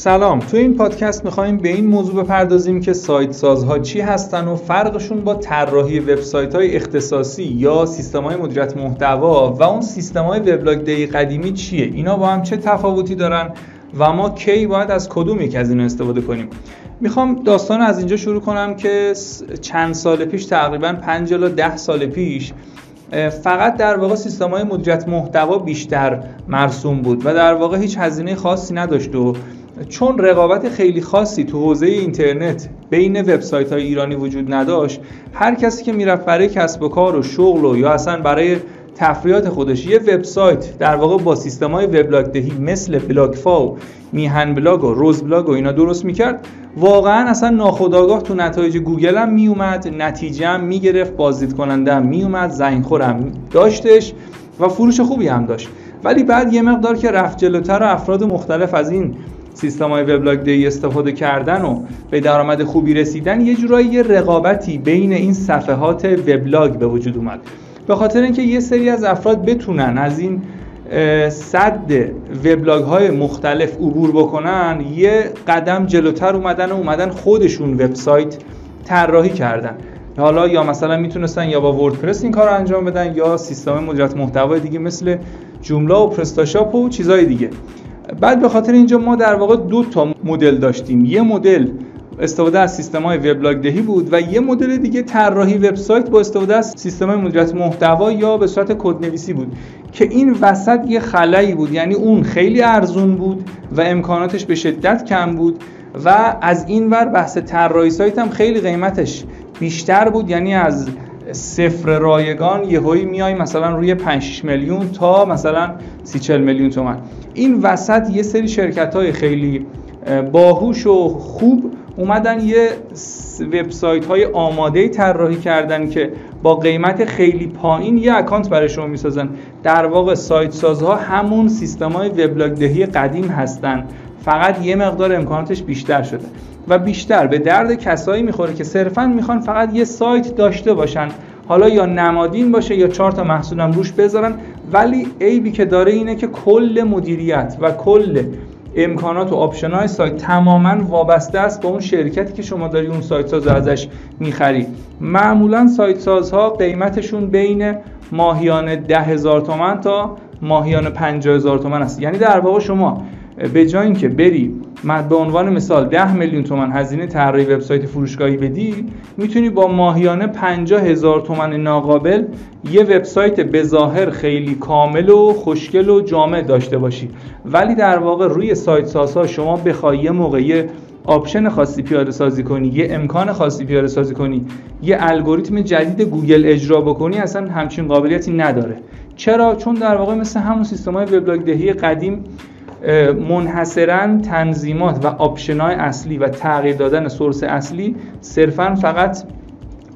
سلام. تو این پادکست می‌خوایم به این موضوع بپردازیم که سایت سازها چی هستن و فرقشون با طراحی وبسایت های اختصاصی یا سیستم های مدیریت محتوا و اون سیستم های وبلاگ دی قدیمی چیه؟ اینا با هم چه تفاوتی دارن و ما کی باید از کدوم یک از اینا استفاده کنیم؟ می‌خوام داستان از اینجا شروع کنم که چند سال پیش تقریبا 5 الی 10 سال پیش فقط در واقع سیستم های مدیریت محتوا بیشتر مرسوم بود و در واقع هیچ هزینه خاصی نداشت و چون رقابت خیلی خاصی تو حوزه اینترنت بین وبسایت های ایرانی وجود نداشت هر کسی که می‌رفت برای کسب و کار و شغل و یا اصلا برای تفریحات خودش یه وبسایت در واقع با سیستم های وبلاگ دهی مثل بلاگفا و میهن بلاگ و رزبلاگ و اینا درست می‌کرد واقعا اصلا ناخودآگاه تو نتایج گوگل هم میومد نتیجه هم می‌گرفت بازدید کننده هم میومد زنگ خورم داشتش و فروش خوبی هم داشت. ولی بعد یه مقدار که رفت جلوتر و افراد مختلف از این سیستم های وبلاگ دی استفاده کردن و به درآمد خوبی رسیدن یه جورایی یه رقابتی بین این صفحات وبلاگ به وجود اومد. به خاطر اینکه یه سری از افراد بتونن از این صد وبلاگ های مختلف عبور بکنن یه قدم جلوتر اومدن و اومدن خودشون وبسایت طراحی کردن. حالا یا مثلا می‌تونستن یا با وردپرس این کار رو انجام بدن یا سیستم مدیریت محتوای دیگه مثل جمله و پرستاشاپ و چیزهای دیگه. بعد به خاطر اینجا ما در واقع دو تا مدل داشتیم. یه مدل استفاده از سیستم های وبلاگ دهی بود و یه مدل دیگه طراحی وبسایت با استفاده از سیستم های مدیریت محتوا یا به صورت کدنویسی بود که این وسط یه خلایی بود. یعنی اون خیلی ارزون بود و امکاناتش به شدت کم بود و از این ور بحث طراحی سایت هم خیلی قیمتش بیشتر بود. یعنی از صفر رایگان یهویی میای مثلا روی 5 میلیون تا مثلا 30 میلیون تومن. این وسط یه سری شرکت های خیلی باهوش و خوب اومدن یه وبسایت های آماده طراحی کردن که با قیمت خیلی پایین یه اکانت برای شما می‌سازن. در واقع سایت سازها همون سیستم های وبلاگ دهی قدیم هستن. فقط یه مقدار امکاناتش بیشتر شده. و بیشتر به درد کسایی می‌خوره که صرفا می‌خوان فقط یه سایت داشته باشن. حالا یا نمادین باشه یا چهار تا محصولم روش بذارن. ولی عیبی که داره اینه که کل مدیریت و کل امکانات و option های سایت تماما وابسته است با اون شرکتی که شما داری اون سایت ساز ازش می‌خری. معمولا سایت سازها قیمتشون بین ماهیانه ده هزار تومن تا ماهیانه پنجاه هزار تومن است. یعنی در واقع شما به جای اینکه بری به عنوان مثال 10 میلیون تومن هزینه طراحی وبسایت فروشگاهی بدی می‌تونی با ماهیانه 50 هزار تومن ناقابل یه وبسایت به ظاهر خیلی کامل و خوشگل و جامع داشته باشی. ولی در واقع روی سایت سازها شما بخوای یه موقع option خاصی پیاده سازی کنی یه امکان خاصی پیاده سازی کنی یه الگوریتم جدید گوگل اجرا بکنی اصلا همچین قابلیتی نداره. چرا؟ چون در واقع مثل همون سیستم های وبلاگ دهی قدیم منحصرا تنظیمات و آپشنای اصلی و تغییر دادن سورس اصلی صرفا فقط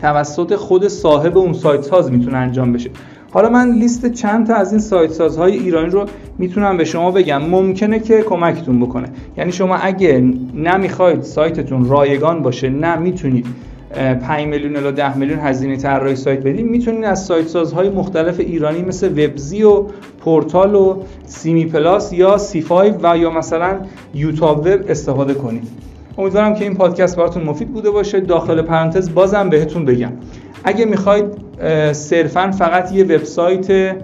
توسط خود صاحب اون سایت ساز می‌تونه انجام بشه. حالا من لیست چند تا از این سایت سازهای ایرانی رو می‌تونم به شما بگم. ممکنه که کمکتون بکنه. یعنی شما اگه نمی‌خواید سایتتون رایگان باشه نه می‌تونید. 5 میلیون الی 10 میلیون هزینه طراحی سایت بدیم می‌تونید از سایت سازهای مختلف ایرانی مثل وبزی و پورتال و سیمی پلاس یا سی 5 و یا مثلا یوتا وب استفاده کنید امیدوارم که این پادکست براتون مفید بوده باشه. داخل پرانتز بازم بهتون بگم. اگه می‌خواید صرفا فقط یه وبسایت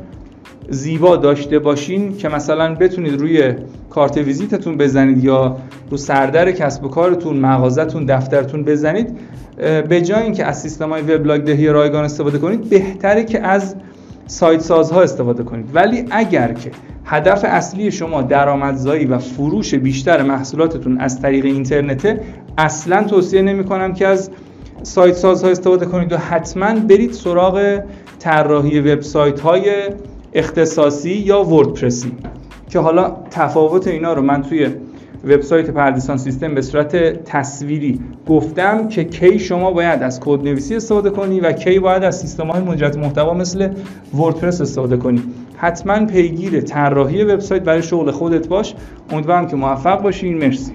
زیبا داشته باشین که مثلا بتونید روی کارت ویزیتتون بزنید یا رو سردر کسب و کارتون مغازتون دفترتون بزنید به جای اینکه از سیستم های وبلاگ دهی رایگان استفاده کنید بهتره که از سایت سازها استفاده کنید. ولی اگر که هدف اصلی شما درآمدزایی و فروش بیشتر محصولاتتون از طریق اینترنته اصلا توصیه نمی کنم که از سایت سازها استفاده کنید و حتما برید سراغ طراحی وبسایت های اختصاصی یا وردپرسی که حالا تفاوت اینا رو من توی وبسایت پردیسان سیستم به صورت تصویری گفتم که کی شما باید از کد نویسی استفاده کنی و کی باید از سیستم های مدیریت محتوا مثل وردپرس استفاده کنی. حتما پیگیر طراحی وبسایت برای شغل خودت باش. امیدوارم که موفق باشین. مرسی.